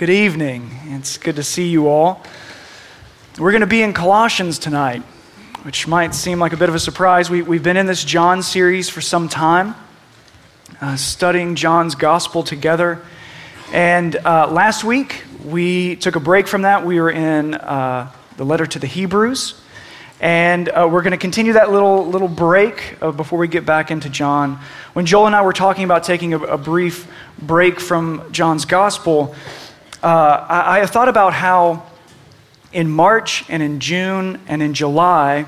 Good evening. It's good to see you all. We're going to be in Colossians tonight, which might seem like a bit of a surprise. We, have been in this John series for some time, uh, studying John's gospel together. And uh, last week, we took a break from that. We were in uh, the letter to the Hebrews. And uh, we're going to continue that little, little break uh, before we get back into John. When Joel and I were talking about taking a, a brief break from John's gospel, uh, I, I thought about how in March and in June and in July,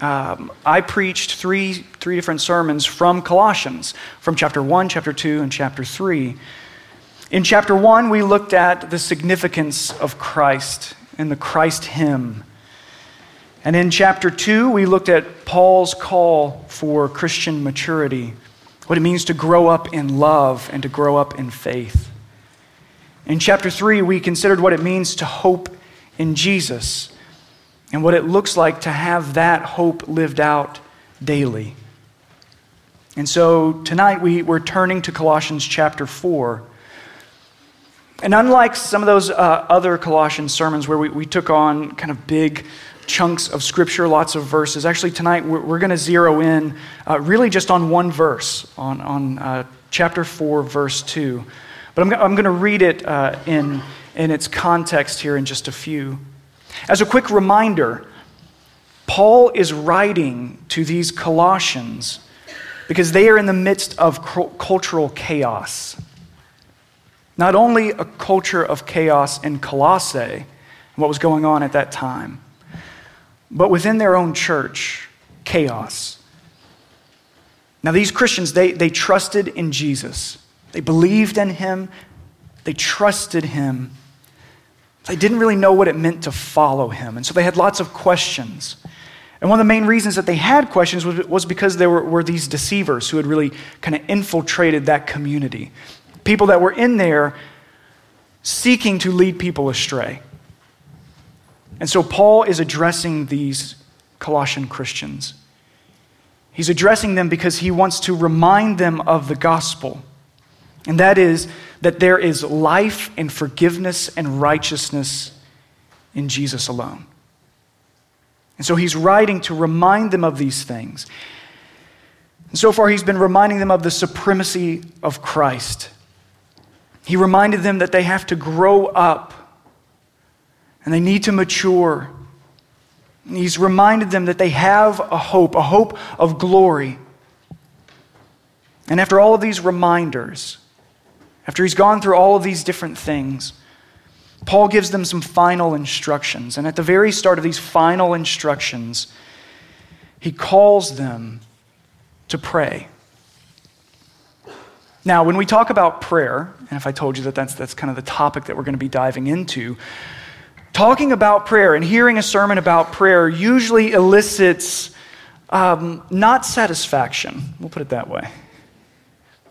um, I preached three, three different sermons from Colossians, from chapter 1, chapter 2, and chapter 3. In chapter 1, we looked at the significance of Christ and the Christ hymn. And in chapter 2, we looked at Paul's call for Christian maturity, what it means to grow up in love and to grow up in faith. In chapter 3, we considered what it means to hope in Jesus and what it looks like to have that hope lived out daily. And so tonight we, we're turning to Colossians chapter 4. And unlike some of those uh, other Colossians sermons where we, we took on kind of big chunks of scripture, lots of verses. Actually, tonight we're, we're going to zero in uh, really just on one verse, on, on uh, chapter 4, verse 2. But I'm, I'm going to read it uh, in, in its context here in just a few. As a quick reminder, Paul is writing to these Colossians because they are in the midst of cultural chaos. Not only a culture of chaos in Colossae, what was going on at that time, but within their own church, chaos. Now, these Christians, they, they trusted in Jesus. They believed in him. They trusted him. They didn't really know what it meant to follow him. And so they had lots of questions. And one of the main reasons that they had questions was, was because there were, were these deceivers who had really kind of infiltrated that community. People that were in there seeking to lead people astray. And so Paul is addressing these Colossian Christians. He's addressing them because he wants to remind them of the gospel. And that is that there is life and forgiveness and righteousness in Jesus alone. And so he's writing to remind them of these things. And so far, he's been reminding them of the supremacy of Christ. He reminded them that they have to grow up and they need to mature. And he's reminded them that they have a hope, a hope of glory. And after all of these reminders, after he's gone through all of these different things, Paul gives them some final instructions. And at the very start of these final instructions, he calls them to pray. Now, when we talk about prayer, and if I told you that that's, that's kind of the topic that we're going to be diving into, talking about prayer and hearing a sermon about prayer usually elicits um, not satisfaction. We'll put it that way.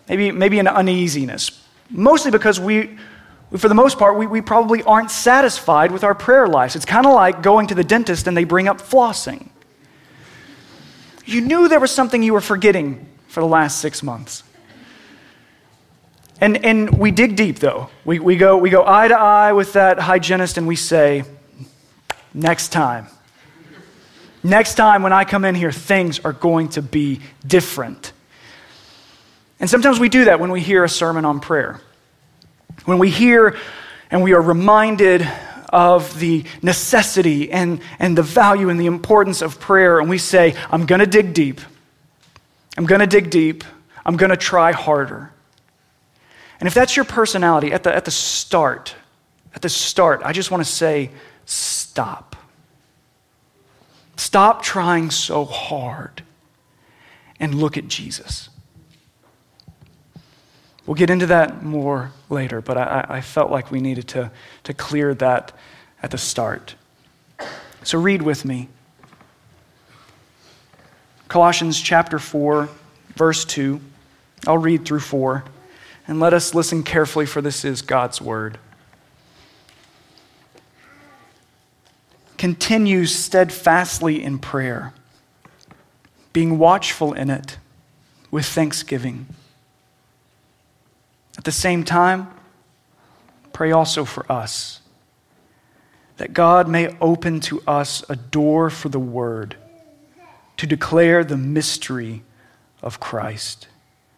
Maybe, maybe an uneasiness. Mostly because we, for the most part, we, we probably aren't satisfied with our prayer lives. It's kind of like going to the dentist and they bring up flossing. You knew there was something you were forgetting for the last six months. And, and we dig deep, though. We, we, go, we go eye to eye with that hygienist and we say, next time. Next time when I come in here, things are going to be different. And sometimes we do that when we hear a sermon on prayer. When we hear and we are reminded of the necessity and, and the value and the importance of prayer, and we say, I'm going to dig deep. I'm going to dig deep. I'm going to try harder. And if that's your personality at the, at the start, at the start, I just want to say stop. Stop trying so hard and look at Jesus. We'll get into that more later, but I, I, felt like we needed to, to clear that at the start. So read with me. Colossians chapter 4, verse 2. I'll read through 4. And let us listen carefully, for this is God's word. Continue steadfastly in prayer, being watchful in it with thanksgiving. At the same time, pray also for us, that God may open to us a door for the word to declare the mystery of Christ,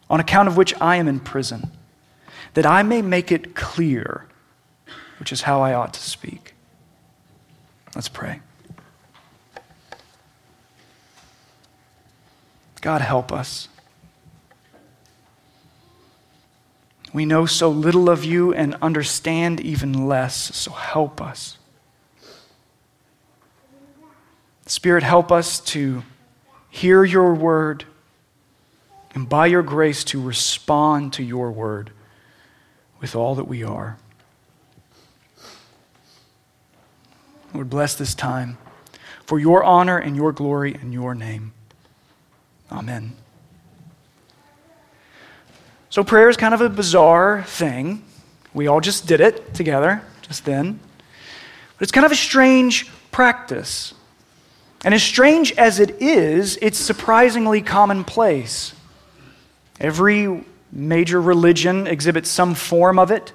on account of which I am in prison, that I may make it clear, which is how I ought to speak. Let's pray. God, help us. We know so little of you and understand even less, so help us. Spirit, help us to hear your word and by your grace to respond to your word with all that we are. Lord, bless this time for your honor and your glory and your name. Amen. So, prayer is kind of a bizarre thing. We all just did it together just then. But it's kind of a strange practice. And as strange as it is, it's surprisingly commonplace. Every major religion exhibits some form of it,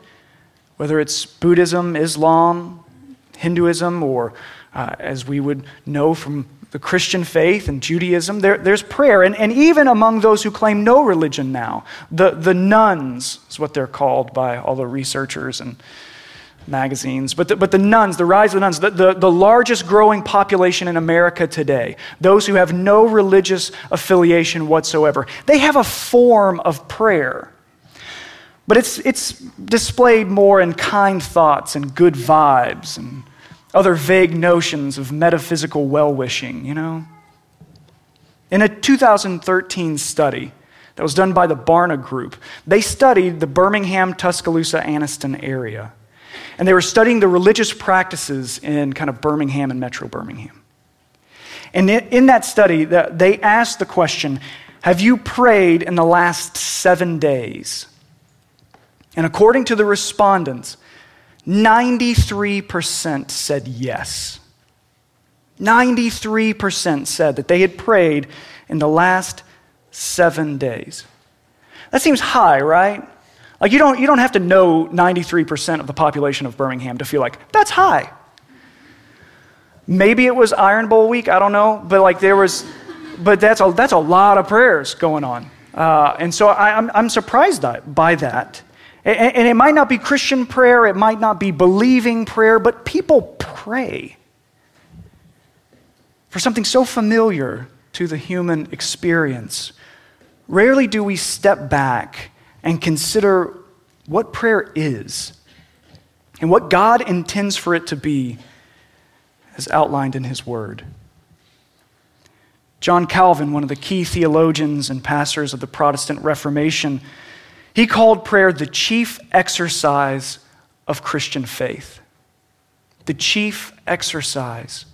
whether it's Buddhism, Islam, Hinduism, or uh, as we would know from the Christian faith and Judaism, there, there's prayer. And, and even among those who claim no religion now, the, the nones is what they're called by all the researchers and magazines. But the, but the nones, the rise of the nones, the, the, the largest growing population in America today, those who have no religious affiliation whatsoever, they have a form of prayer. But it's, it's displayed more in kind thoughts and good vibes and other vague notions of metaphysical well wishing, you know? In a 2013 study that was done by the Barna Group, they studied the Birmingham, Tuscaloosa, Anniston area. And they were studying the religious practices in kind of Birmingham and Metro Birmingham. And in that study, they asked the question Have you prayed in the last seven days? And according to the respondents, 93% said yes. 93% said that they had prayed in the last seven days. That seems high, right? Like, you don't, you don't have to know 93% of the population of Birmingham to feel like, that's high. Maybe it was Iron Bowl week, I don't know, but like there was, but that's a, that's a lot of prayers going on. Uh, and so I, I'm surprised by that. And it might not be Christian prayer, it might not be believing prayer, but people pray for something so familiar to the human experience. Rarely do we step back and consider what prayer is and what God intends for it to be as outlined in His Word. John Calvin, one of the key theologians and pastors of the Protestant Reformation, he called prayer the chief exercise of Christian faith. The chief exercise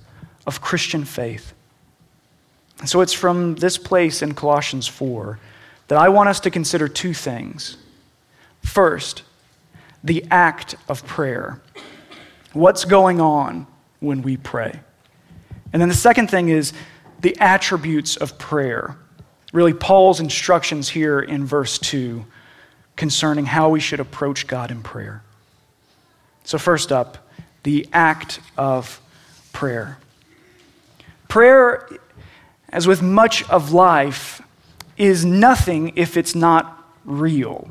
of Christian faith. And so it's from this place in Colossians 4 that I want us to consider two things. First, the act of prayer. What's going on when we pray? And then the second thing is the attributes of prayer. Really, Paul's instructions here in verse 2 concerning how we should approach God in prayer. So, first up, the act of prayer. Prayer, as with much of life, is nothing if it's not real,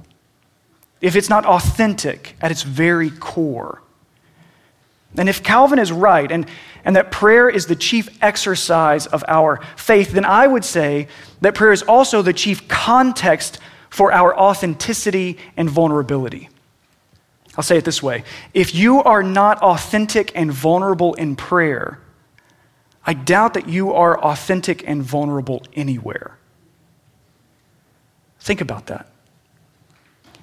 if it's not authentic at its very core. And if Calvin is right, and, and that prayer is the chief exercise of our faith, then I would say that prayer is also the chief context for our authenticity and vulnerability. I'll say it this way if you are not authentic and vulnerable in prayer, I doubt that you are authentic and vulnerable anywhere. Think about that.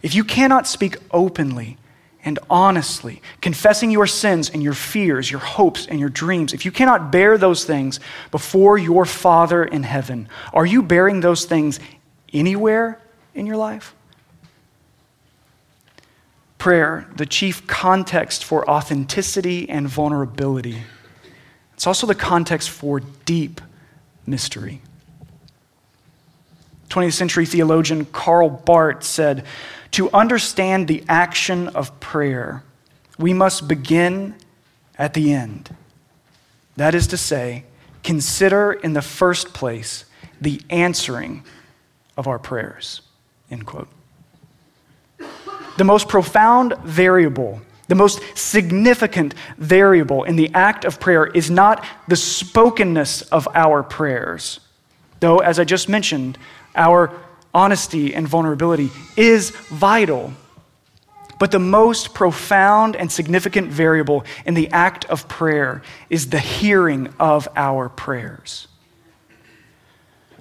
If you cannot speak openly and honestly, confessing your sins and your fears, your hopes and your dreams, if you cannot bear those things before your Father in heaven, are you bearing those things anywhere in your life? Prayer, the chief context for authenticity and vulnerability. It's also the context for deep mystery. 20th century theologian Karl Barth said, To understand the action of prayer, we must begin at the end. That is to say, consider in the first place the answering of our prayers. End quote. The most profound variable, the most significant variable in the act of prayer is not the spokenness of our prayers, though, as I just mentioned, our honesty and vulnerability is vital. But the most profound and significant variable in the act of prayer is the hearing of our prayers.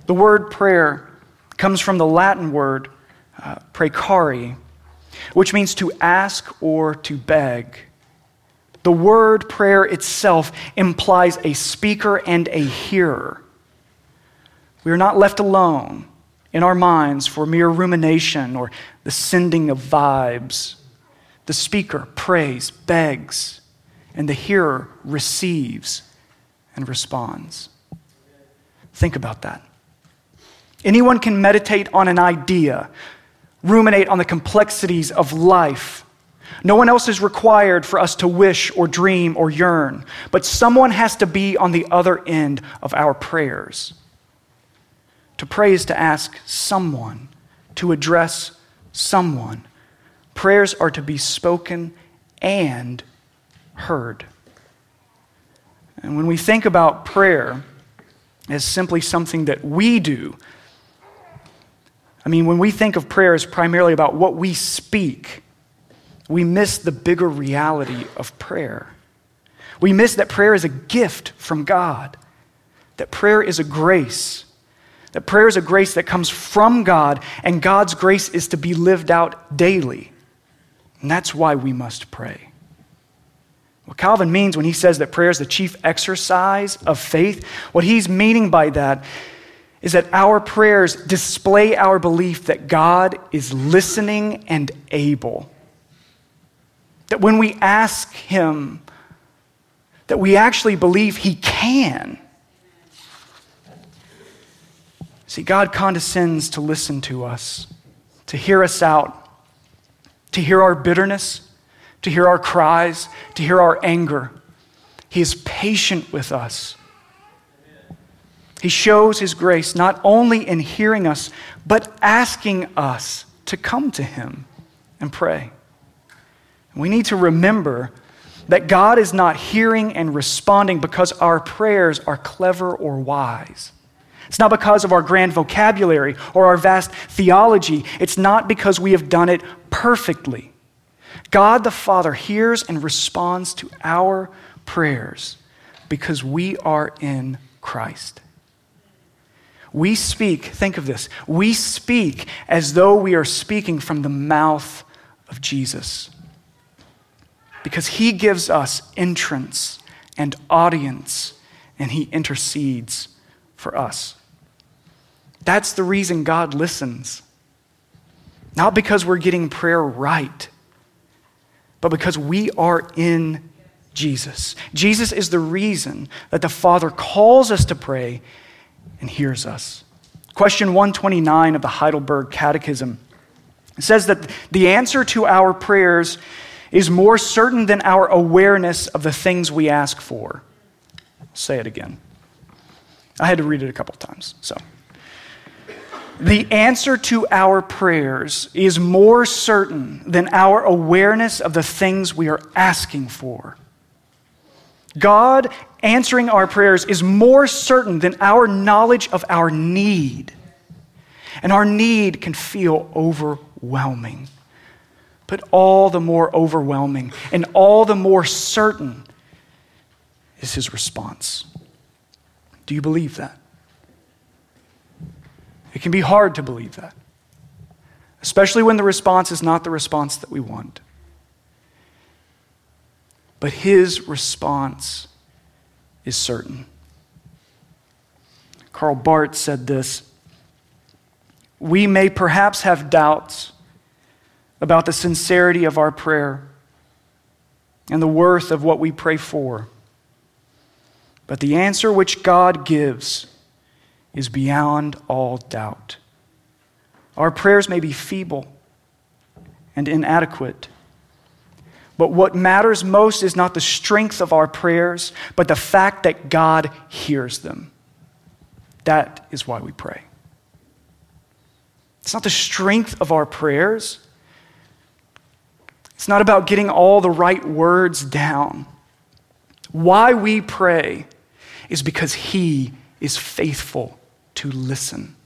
The word prayer comes from the Latin word uh, which means to ask or to beg. The word prayer itself implies a speaker and a hearer. We are not left alone in our minds for mere rumination or the sending of vibes. The speaker prays, begs, and the hearer receives and responds. Think about that. Anyone can meditate on an idea, ruminate on the complexities of life. No one else is required for us to wish or dream or yearn, but someone has to be on the other end of our prayers. To pray is to ask someone, to address someone. Prayers are to be spoken and heard. And when we think about prayer as simply something that we do, I mean, when we think of prayer as primarily about what we speak, we miss the bigger reality of prayer. We miss that prayer is a gift from God, that prayer is a grace that prayer is a grace that comes from God, and God's grace is to be lived out daily. And that's why we must pray. What Calvin means when he says that prayer is the chief exercise of faith, what he's meaning by that is that our prayers display our belief that God is listening and able. That when we ask Him, that we actually believe He can. See, God condescends to listen to us, to hear us out, to hear our bitterness, to hear our cries, to hear our anger. He is patient with us. He shows His grace not only in hearing us, but asking us to come to Him and pray. We need to remember that God is not hearing and responding because our prayers are clever or wise. It's not because of our grand vocabulary or our vast theology. It's not because we have done it perfectly. God the Father hears and responds to our prayers because we are in Christ. We speak, think of this, we speak as though we are speaking from the mouth of Jesus. Because he gives us entrance and audience, and he intercedes for us. That's the reason God listens. Not because we're getting prayer right, but because we are in Jesus. Jesus is the reason that the Father calls us to pray and hears us. Question 129 of the Heidelberg Catechism says that the answer to our prayers is more certain than our awareness of the things we ask for. I'll say it again. I had to read it a couple times, so. The answer to our prayers is more certain than our awareness of the things we are asking for. God answering our prayers is more certain than our knowledge of our need. And our need can feel overwhelming. But all the more overwhelming and all the more certain is his response. Do you believe that? It can be hard to believe that, especially when the response is not the response that we want. But his response is certain. Karl Barth said this We may perhaps have doubts about the sincerity of our prayer and the worth of what we pray for. But the answer which God gives is beyond all doubt. Our prayers may be feeble and inadequate, But what matters most is not the strength of our prayers, but the fact that God hears them. That is why we pray. It's not the strength of our prayers. It's not about getting all the right words down. Why we pray is because He is faithful to listen.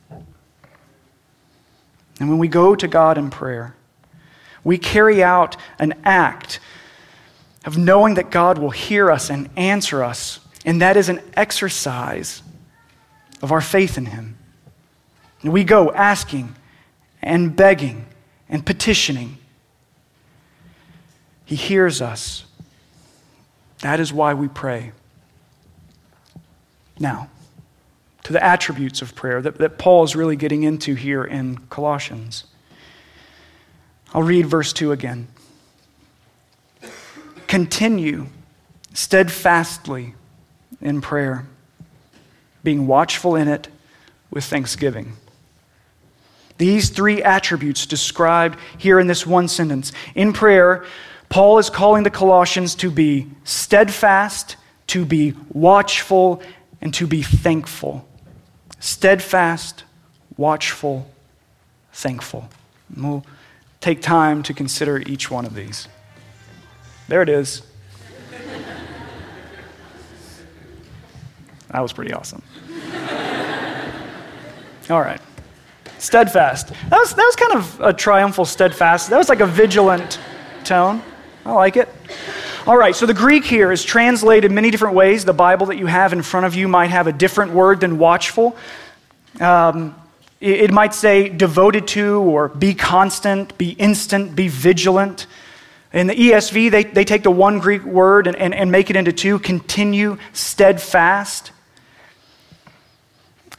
And when we go to God in prayer, we carry out an act of knowing that God will hear us and answer us, and that is an exercise of our faith in Him. And we go asking and begging and petitioning. He hears us. That is why we pray. Now, to the attributes of prayer that, that Paul is really getting into here in Colossians. I'll read verse 2 again. Continue steadfastly in prayer, being watchful in it with thanksgiving. These three attributes described here in this one sentence. In prayer, Paul is calling the Colossians to be steadfast, to be watchful, and to be thankful steadfast, watchful, thankful. And we'll take time to consider each one of these. There it is. that was pretty awesome. All right. Steadfast. That was, that was kind of a triumphal steadfast. That was like a vigilant tone. I like it. All right, so the Greek here is translated many different ways. The Bible that you have in front of you might have a different word than watchful. Um, it, might say devoted to, or be constant, be instant, be vigilant. In the ESV, they, they take the one Greek word and, and, and make it into two continue, steadfast.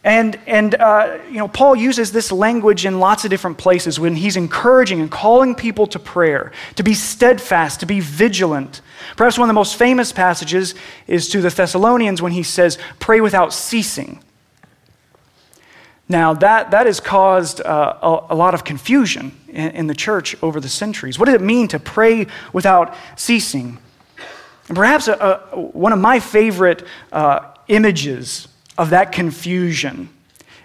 And, and uh, you know, Paul uses this language in lots of different places when he's encouraging and calling people to prayer, to be steadfast, to be vigilant. Perhaps one of the most famous passages is to the Thessalonians when he says, pray without ceasing. Now, that, that has caused uh, a, a, lot of confusion in, in the church over the centuries. What does it mean to pray without ceasing? And perhaps a, a, one of my favorite uh, images of that confusion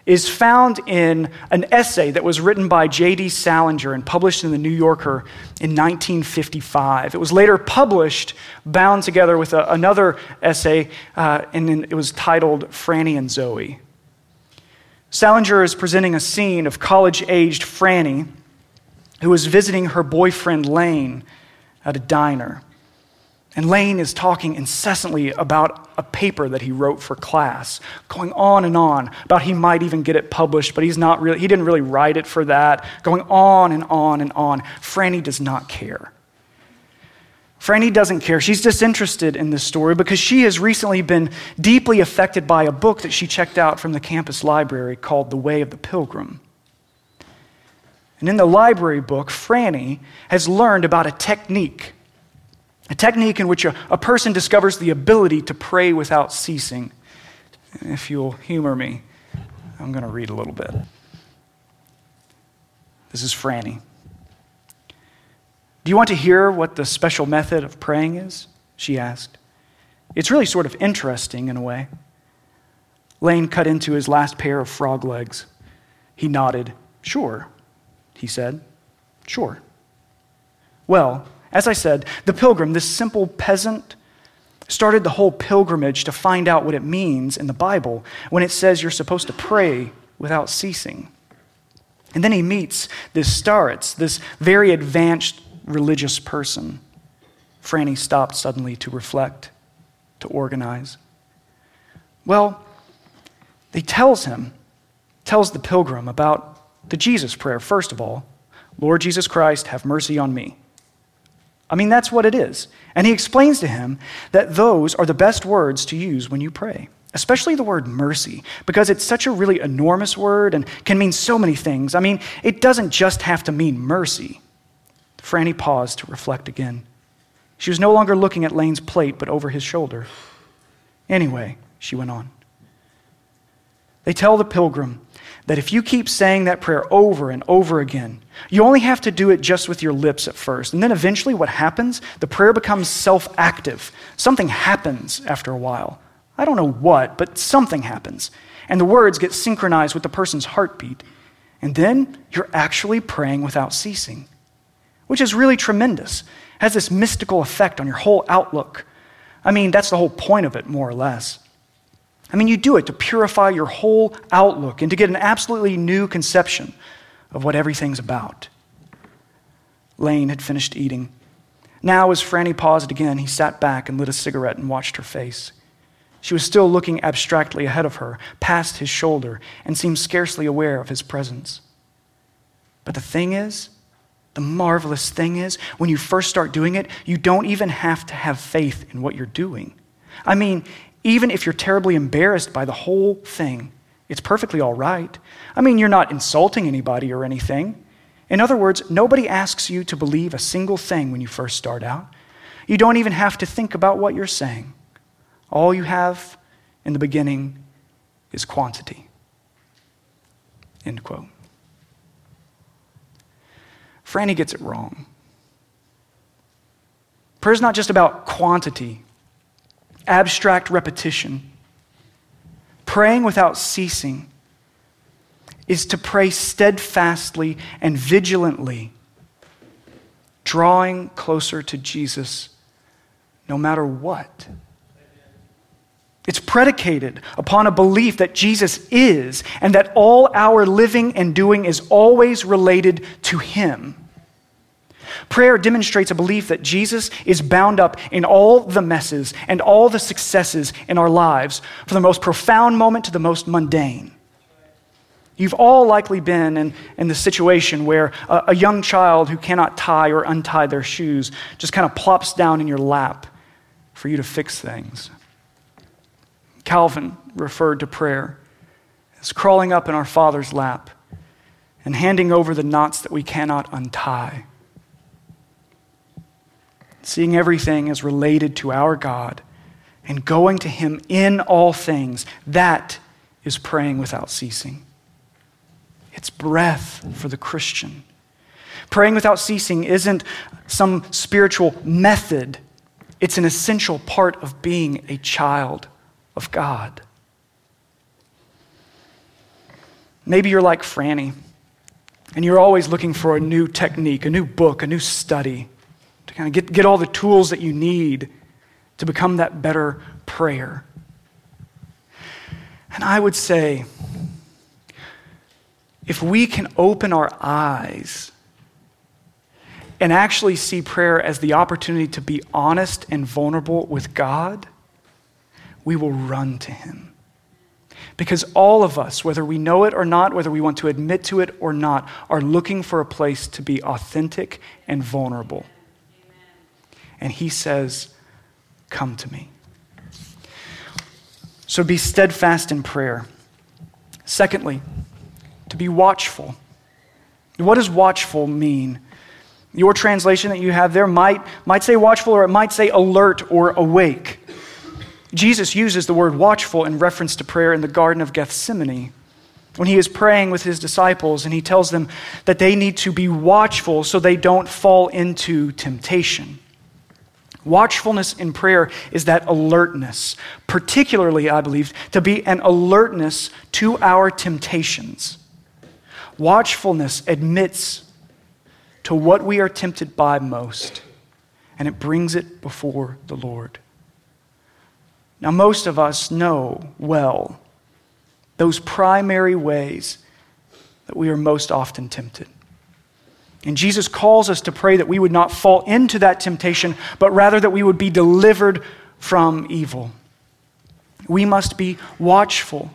is found in an essay that was written by J.D. Salinger and published in the New Yorker in 1955. It was later published, bound together with a, another essay, uh, and it was titled Franny and Zooey. Salinger is presenting a scene of college aged Franny who is visiting her boyfriend Lane at a diner. And Lane is talking incessantly about a paper that he wrote for class, going on and on about he might even get it published, but he's not really, he didn't really write it for that, going on and on and on. Franny does not care. Franny doesn't care. She's disinterested in this story because she has recently been deeply affected by a book that she checked out from the campus library called The Way of the Pilgrim. And in the library book, Franny has learned about a technique a technique in which a, a person discovers the ability to pray without ceasing. If you'll humor me, I'm going to read a little bit. This is Franny. Do you want to hear what the special method of praying is? She asked. It's really sort of interesting in a way. Lane cut into his last pair of frog legs. He nodded. Sure, he said. Sure. Well, as I said, the pilgrim, this simple peasant, started the whole pilgrimage to find out what it means in the Bible when it says you're supposed to pray without ceasing. And then he meets this starets, this very advanced religious person. Franny stopped suddenly to reflect, to organize. Well, he tells him, tells the pilgrim about the Jesus prayer, first of all Lord Jesus Christ, have mercy on me. I mean, that's what it is. And he explains to him that those are the best words to use when you pray, especially the word mercy, because it's such a really enormous word and can mean so many things. I mean, it doesn't just have to mean mercy. Franny paused to reflect again. She was no longer looking at Lane's plate, but over his shoulder. Anyway, she went on. They tell the pilgrim that if you keep saying that prayer over and over again, you only have to do it just with your lips at first. And then eventually, what happens? The prayer becomes self active. Something happens after a while. I don't know what, but something happens. And the words get synchronized with the person's heartbeat. And then you're actually praying without ceasing, which is really tremendous. It has this mystical effect on your whole outlook. I mean, that's the whole point of it, more or less. I mean, you do it to purify your whole outlook and to get an absolutely new conception of what everything's about. Lane had finished eating. Now, as Franny paused again, he sat back and lit a cigarette and watched her face. She was still looking abstractly ahead of her, past his shoulder, and seemed scarcely aware of his presence. But the thing is, the marvelous thing is, when you first start doing it, you don't even have to have faith in what you're doing. I mean, even if you're terribly embarrassed by the whole thing, it's perfectly all right. I mean, you're not insulting anybody or anything. In other words, nobody asks you to believe a single thing when you first start out. You don't even have to think about what you're saying. All you have in the beginning is quantity. End quote. Franny gets it wrong. Prayer is not just about quantity, abstract repetition. Praying without ceasing is to pray steadfastly and vigilantly, drawing closer to Jesus no matter what. It's predicated upon a belief that Jesus is and that all our living and doing is always related to Him. Prayer demonstrates a belief that Jesus is bound up in all the messes and all the successes in our lives, from the most profound moment to the most mundane. You've all likely been in, in the situation where a, a young child who cannot tie or untie their shoes just kind of plops down in your lap for you to fix things. Calvin referred to prayer as crawling up in our Father's lap and handing over the knots that we cannot untie seeing everything as related to our God, and going to Him in all things, that is praying without ceasing. It's breath for the Christian. Praying without ceasing isn't some spiritual method, it's an essential part of being a child of God. Maybe you're like Franny, and you're always looking for a new technique, a new book, a new study to kind of get, get all the tools that you need to become that better prayer. And I would say, if we can open our eyes and actually see prayer as the opportunity to be honest and vulnerable with God, we will run to Him. Because all of us, whether we know it or not, whether we want to admit to it or not, are looking for a place to be authentic and vulnerable and he says, Come to me. So be steadfast in prayer. Secondly, to be watchful. What does watchful mean? Your translation that you have there might, might say watchful or it might say alert or awake. Jesus uses the word watchful in reference to prayer in the Garden of Gethsemane when he is praying with his disciples and he tells them that they need to be watchful so they don't fall into temptation. Watchfulness in prayer is that alertness, particularly, I believe, to be an alertness to our temptations. Watchfulness admits to what we are tempted by most, and it brings it before the Lord. Now, most of us know well those primary ways that we are most often tempted. And Jesus calls us to pray that we would not fall into that temptation, but rather that we would be delivered from evil. We must be watchful.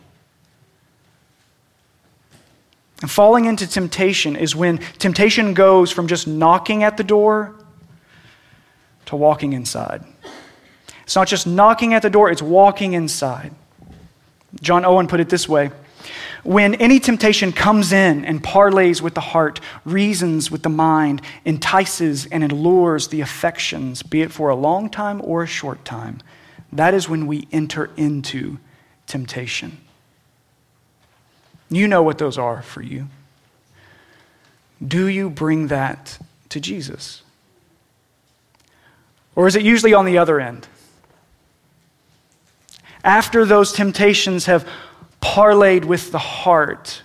And falling into temptation is when temptation goes from just knocking at the door to walking inside. It's not just knocking at the door, it's walking inside. John Owen put it this way when any temptation comes in and parlays with the heart, reasons with the mind, entices and allures the affections, be it for a long time or a short time, that is when we enter into temptation. You know what those are for you. Do you bring that to Jesus? Or is it usually on the other end? After those temptations have parlayed with the heart,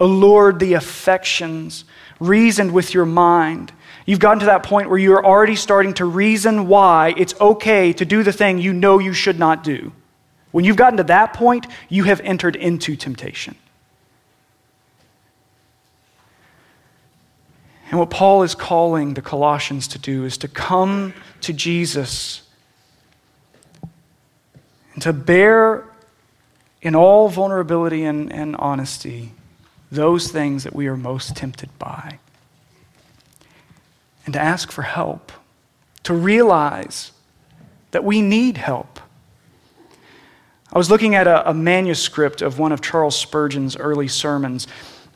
allured the affections, reasoned with your mind, you've gotten to that point where you're already starting to reason why it's okay to do the thing you know you should not do. When you've gotten to that point, you have entered into temptation. And what Paul is calling the Colossians to do is to come to Jesus and to bear in all vulnerability and, and honesty those things that we are most tempted by. And to ask for help, to realize that we need help. I was looking at a, a manuscript of one of Charles Spurgeon's early sermons,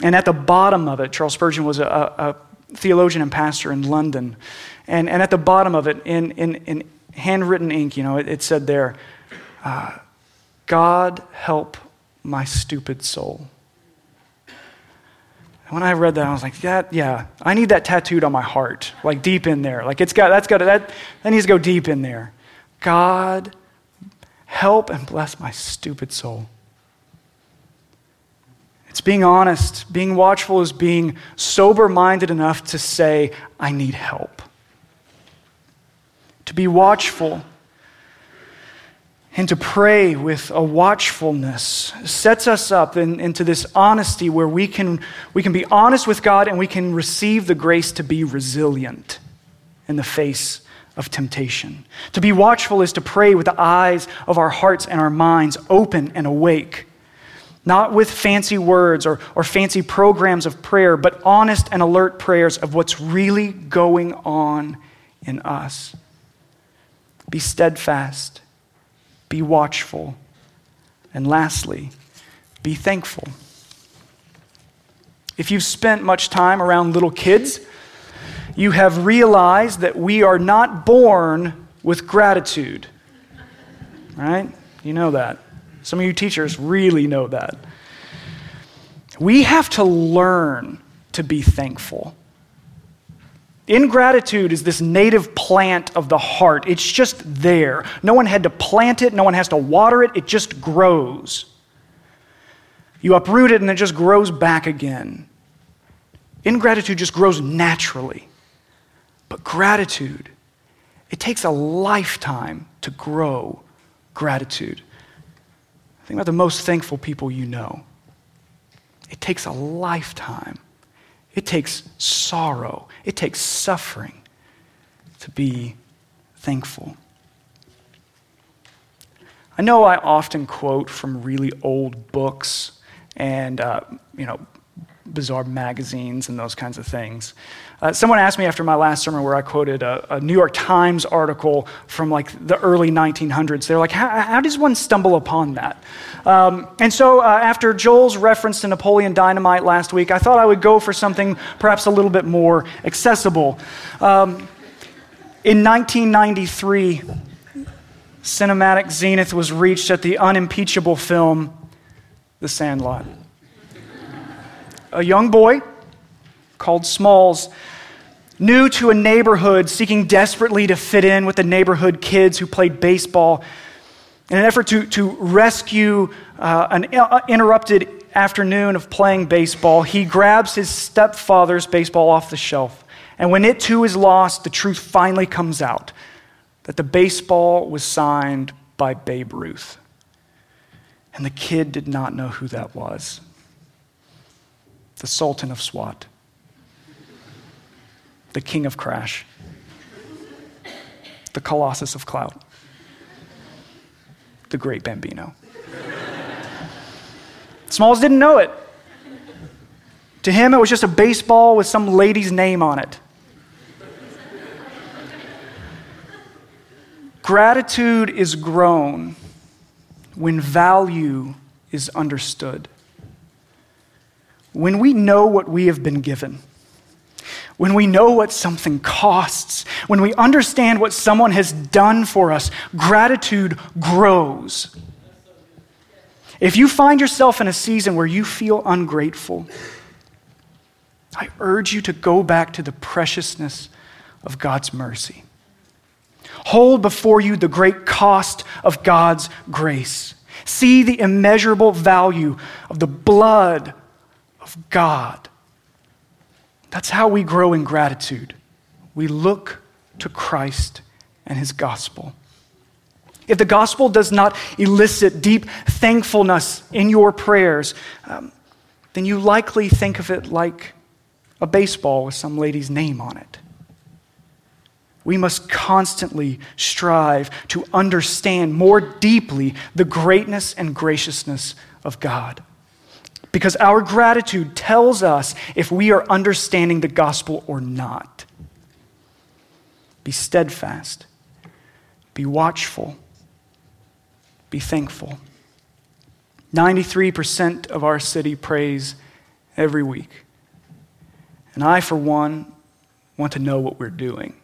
and at the bottom of it, Charles Spurgeon was a, a theologian and pastor in London. And, and at the bottom of it, in, in, in handwritten ink, you know, it, it said there, uh, God help my stupid soul. And when I read that, I was like, that, yeah, I need that tattooed on my heart, like deep in there. Like it's got, that's got, that, that needs to go deep in there. God, help and bless my stupid soul. It's being honest. Being watchful is being sober minded enough to say, I need help. To be watchful and to pray with a watchfulness sets us up in, into this honesty where we can, we can be honest with God and we can receive the grace to be resilient in the face of temptation. To be watchful is to pray with the eyes of our hearts and our minds open and awake not with fancy words or, or fancy programs of prayer, but honest and alert prayers of what's really going on in us. Be steadfast, be watchful, and lastly, be thankful. If you've spent much time around little kids, you have realized that we are not born with gratitude. Right? You know that. Some of you teachers really know that. We have to learn to be thankful. Ingratitude is this native plant of the heart. It's just there. No one had to plant it, no one has to water it, it just grows. You uproot it and it just grows back again. Ingratitude just grows naturally. But gratitude, it takes a lifetime to grow gratitude. Think about the most thankful people you know. It takes a lifetime, it takes sorrow, it takes suffering to be thankful. I know I often quote from really old books and, uh, you know, bizarre magazines and those kinds of things. Uh, someone asked me after my last sermon where I quoted a, a New York Times article from like the early 1900s. They're like, how, does one stumble upon that? Um, and so uh, after Joel's reference to Napoleon Dynamite last week, I thought I would go for something perhaps a little bit more accessible. Um, in 1993, cinematic zenith was reached at the unimpeachable film The Sandlot a young boy called Smalls, new to a neighborhood, seeking desperately to fit in with the neighborhood kids who played baseball. In an effort to, to rescue uh, an uh, interrupted afternoon of playing baseball, he grabs his stepfather's baseball off the shelf. And when it too is lost, the truth finally comes out that the baseball was signed by Babe Ruth. And the kid did not know who that was the Sultan of SWAT, the King of Crash, the Colossus of Clout, the Great Bambino. Smalls didn't know it. To him, it was just a baseball with some lady's name on it. Gratitude is grown when value is understood when we know what we have been given, when we know what something costs, when we understand what someone has done for us, gratitude grows. If you find yourself in a season where you feel ungrateful, I urge you to go back to the preciousness of God's mercy. Hold before you the great cost of God's grace. See the immeasurable value of the blood of God. That's how we grow in gratitude. We look to Christ and his gospel. If the gospel does not elicit deep thankfulness in your prayers, um, then you likely think of it like a baseball with some lady's name on it. We must constantly strive to understand more deeply the greatness and graciousness of God. Because our gratitude tells us if we are understanding the gospel or not. Be steadfast, be watchful, be thankful. 93% of our city prays every week. And I, for one, want to know what we're doing.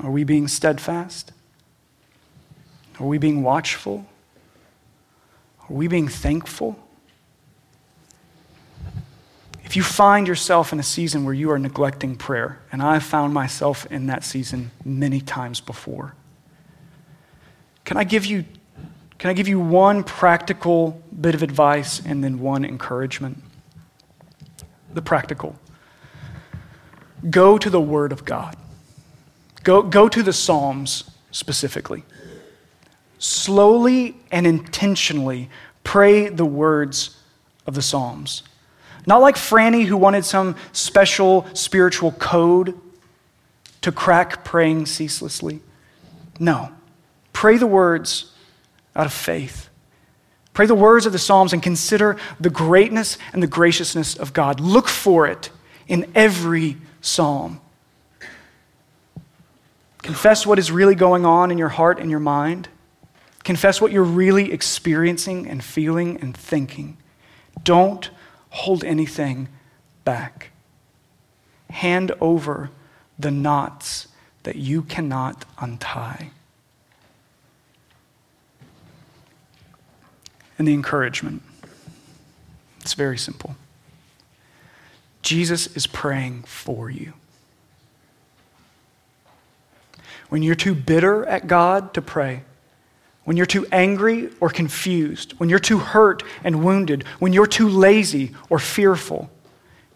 Are we being steadfast? Are we being watchful? Are we being thankful? If you find yourself in a season where you are neglecting prayer, and I've found myself in that season many times before, can I give you, can I give you one practical bit of advice and then one encouragement? The practical. Go to the Word of God. Go, go to the Psalms specifically. Slowly and intentionally pray the words of the Psalms. Not like Franny, who wanted some special spiritual code to crack praying ceaselessly. No. Pray the words out of faith. Pray the words of the Psalms and consider the greatness and the graciousness of God. Look for it in every psalm. Confess what is really going on in your heart and your mind. Confess what you're really experiencing and feeling and thinking. Don't hold anything back. Hand over the knots that you cannot untie. And the encouragement. It's very simple. Jesus is praying for you. when you're too bitter at God to pray, when you're too angry or confused, when you're too hurt and wounded, when you're too lazy or fearful,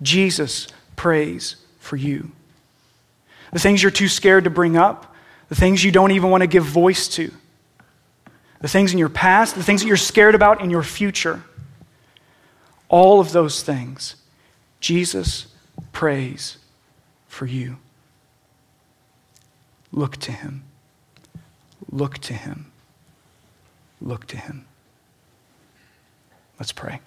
Jesus prays for you. The things you're too scared to bring up, the things you don't even want to give voice to, the things in your past, the things that you're scared about in your future, all of those things, Jesus prays for you. Look to him. Look to him. Look to him. Let's pray.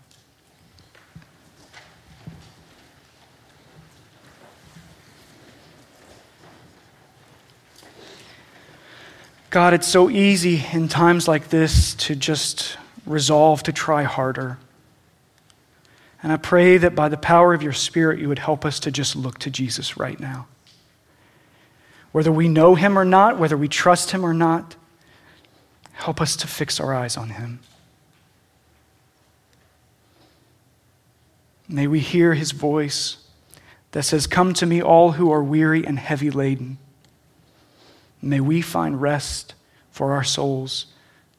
God, it's so easy in times like this to just resolve to try harder. And I pray that by the power of your Spirit, you would help us to just look to Jesus right now whether we know him or not, whether we trust him or not, help us to fix our eyes on him. May we hear his voice that says, Come to me, all who are weary and heavy laden. May we find rest for our souls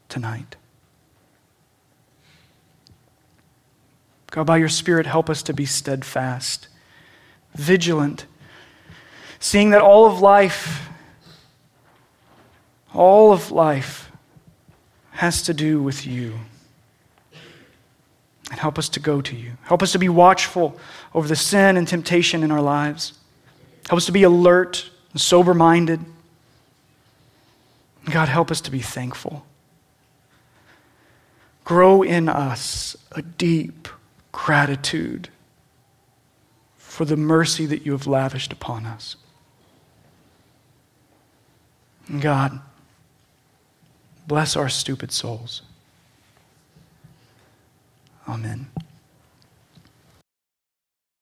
tonight. God, by your Spirit, help us to be steadfast, vigilant seeing that all of life, all of life has to do with you. And help us to go to you. Help us to be watchful over the sin and temptation in our lives. Help us to be alert and sober minded. God, help us to be thankful. Grow in us a deep gratitude for the mercy that you have lavished upon us. God, bless our stupid souls. Amen.